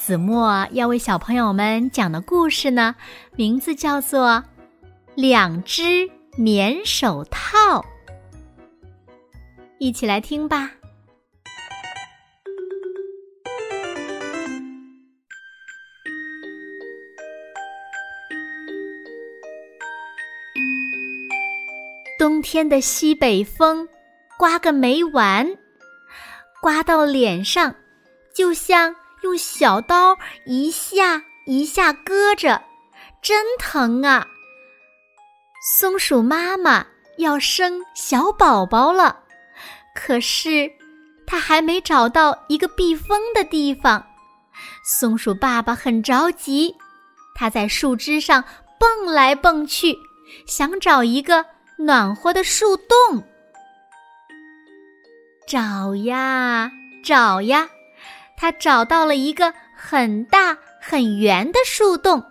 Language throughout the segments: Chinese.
子墨要为小朋友们讲的故事呢，名字叫做《两只棉手套》。一起来听吧。冬天的西北风，刮个没完，刮到脸上，就像……用小刀一下一下割着，真疼啊！松鼠妈妈要生小宝宝了，可是它还没找到一个避风的地方。松鼠爸爸很着急，他在树枝上蹦来蹦去，想找一个暖和的树洞。找呀找呀。他找到了一个很大很圆的树洞，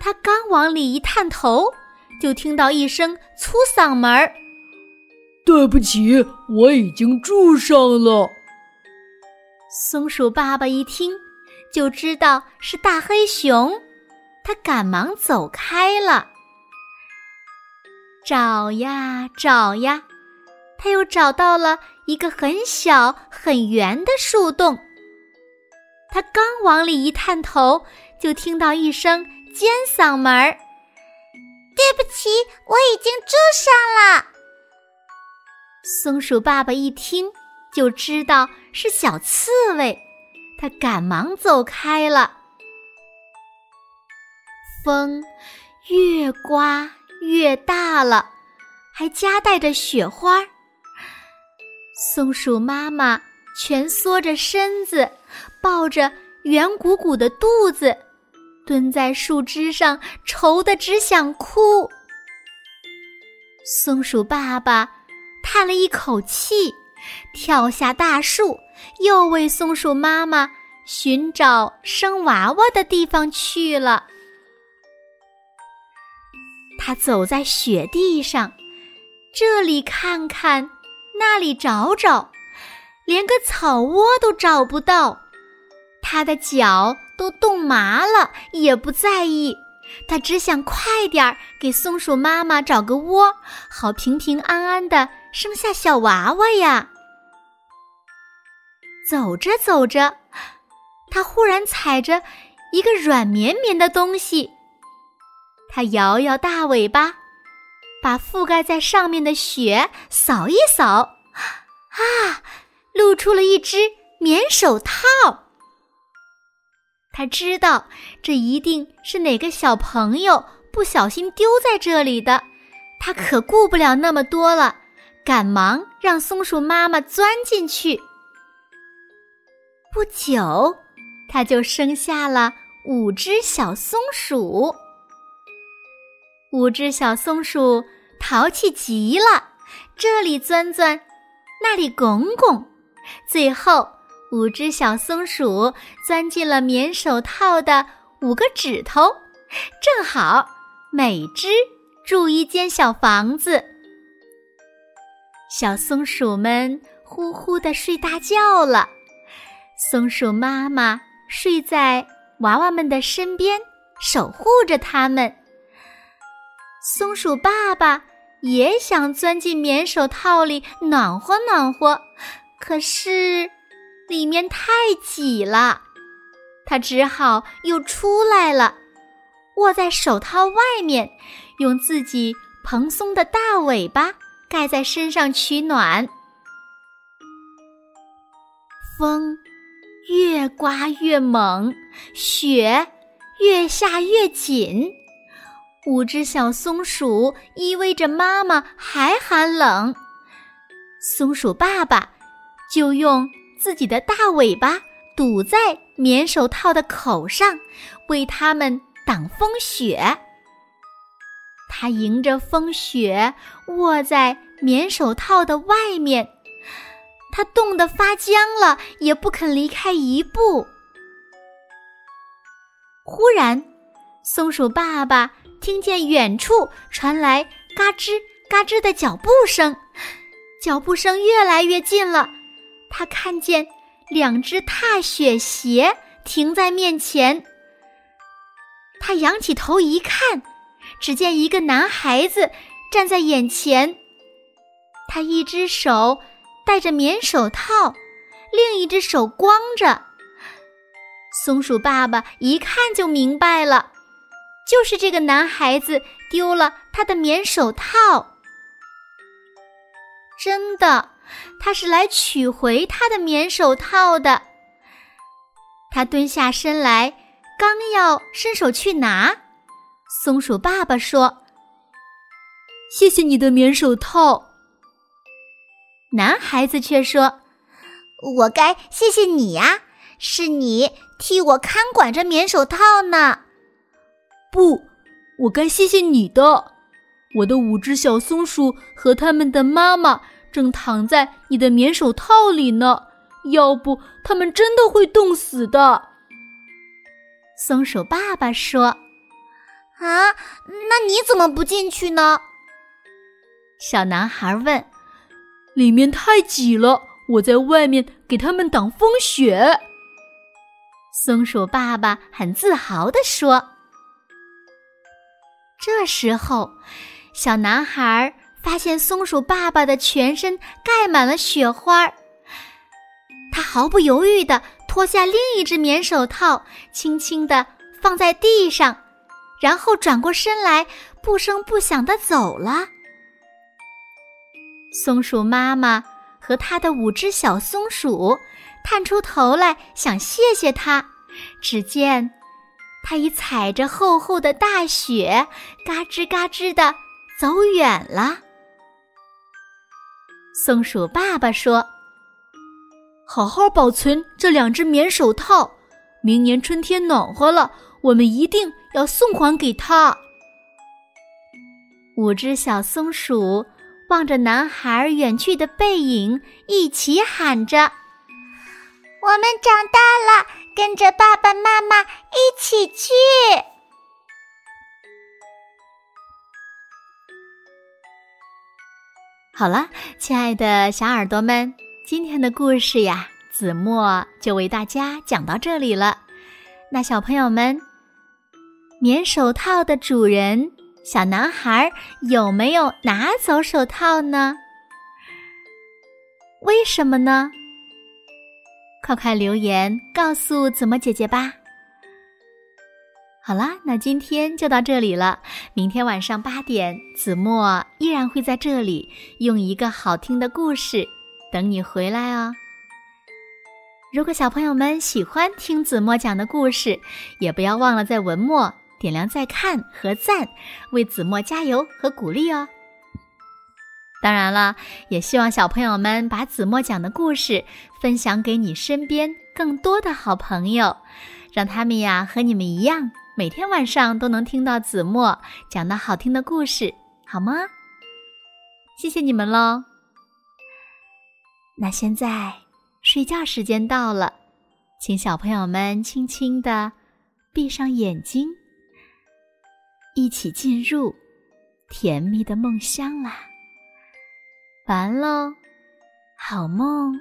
他刚往里一探头，就听到一声粗嗓门儿：“对不起，我已经住上了。”松鼠爸爸一听，就知道是大黑熊，他赶忙走开了。找呀找呀，他又找到了一个很小很圆的树洞。他刚往里一探头，就听到一声尖嗓门儿：“对不起，我已经住上了。”松鼠爸爸一听就知道是小刺猬，他赶忙走开了。风越刮越大了，还夹带着雪花。松鼠妈妈蜷缩着身子。抱着圆鼓鼓的肚子，蹲在树枝上，愁得只想哭。松鼠爸爸叹了一口气，跳下大树，又为松鼠妈妈寻找生娃娃的地方去了。他走在雪地上，这里看看，那里找找，连个草窝都找不到。他的脚都冻麻了，也不在意，他只想快点儿给松鼠妈妈找个窝，好平平安安的生下小娃娃呀。走着走着，他忽然踩着一个软绵绵的东西，他摇摇大尾巴，把覆盖在上面的雪扫一扫，啊，露出了一只棉手套。他知道这一定是哪个小朋友不小心丢在这里的，他可顾不了那么多了，赶忙让松鼠妈妈钻进去。不久，他就生下了五只小松鼠。五只小松鼠淘气极了，这里钻钻，那里拱拱，最后。五只小松鼠钻进了棉手套的五个指头，正好每只住一间小房子。小松鼠们呼呼的睡大觉了，松鼠妈妈睡在娃娃们的身边，守护着它们。松鼠爸爸也想钻进棉手套里暖和暖和，可是。里面太挤了，他只好又出来了，握在手套外面，用自己蓬松的大尾巴盖在身上取暖。风越刮越猛，雪越下越紧，五只小松鼠依偎着妈妈还寒冷，松鼠爸爸就用。自己的大尾巴堵在棉手套的口上，为它们挡风雪。它迎着风雪卧在棉手套的外面，它冻得发僵了，也不肯离开一步。忽然，松鼠爸爸听见远处传来嘎吱嘎吱的脚步声，脚步声越来越近了。他看见两只踏雪鞋停在面前，他仰起头一看。只见一个男孩子站在眼前，他一只手戴着棉手套，另一只手光着。松鼠爸爸一看就明白了，就是这个男孩子丢了他的棉手套。真的，他是来取回他的棉手套的。他蹲下身来，刚要伸手去拿。松鼠爸爸说：“谢谢你的棉手套。”男孩子却说：“我该谢谢你呀，是你替我看管着棉手套呢。”不，我该谢谢你的。我的五只小松鼠和他们的妈妈正躺在你的棉手套里呢，要不他们真的会冻死的。松鼠爸爸说。啊，那你怎么不进去呢？小男孩问。里面太挤了，我在外面给他们挡风雪。松鼠爸爸很自豪地说。这时候，小男孩发现松鼠爸爸的全身盖满了雪花，他毫不犹豫地脱下另一只棉手套，轻轻地放在地上。然后转过身来，不声不响的走了。松鼠妈妈和它的五只小松鼠探出头来，想谢谢它。只见它已踩着厚厚的大雪，嘎吱嘎吱的走远了。松鼠爸爸说：“好好保存这两只棉手套，明年春天暖和了。”我们一定要送还给他。五只小松鼠望着男孩远去的背影，一起喊着：“我们长大了，跟着爸爸妈妈好了，亲爱的小耳朵们，今天的故事呀，子墨就为大家讲到这里了。那小朋友们。棉手套的主人小男孩有没有拿走手套呢？为什么呢？快快留言告诉子墨姐姐吧。好啦，那今天就到这里了。明天晚上八点，子墨依然会在这里用一个好听的故事等你回来哦。如果小朋友们喜欢听子墨讲的故事，也不要忘了在文末。点亮再看和赞，为子墨加油和鼓励哦！当然了，也希望小朋友们把子墨讲的故事分享给你身边更多的好朋友，让他们呀和你们一样，每天晚上都能听到子墨讲的好听的故事，好吗？谢谢你们喽！那现在睡觉时间到了，请小朋友们轻轻的闭上眼睛。一起进入甜蜜的梦乡啦！完喽，好梦。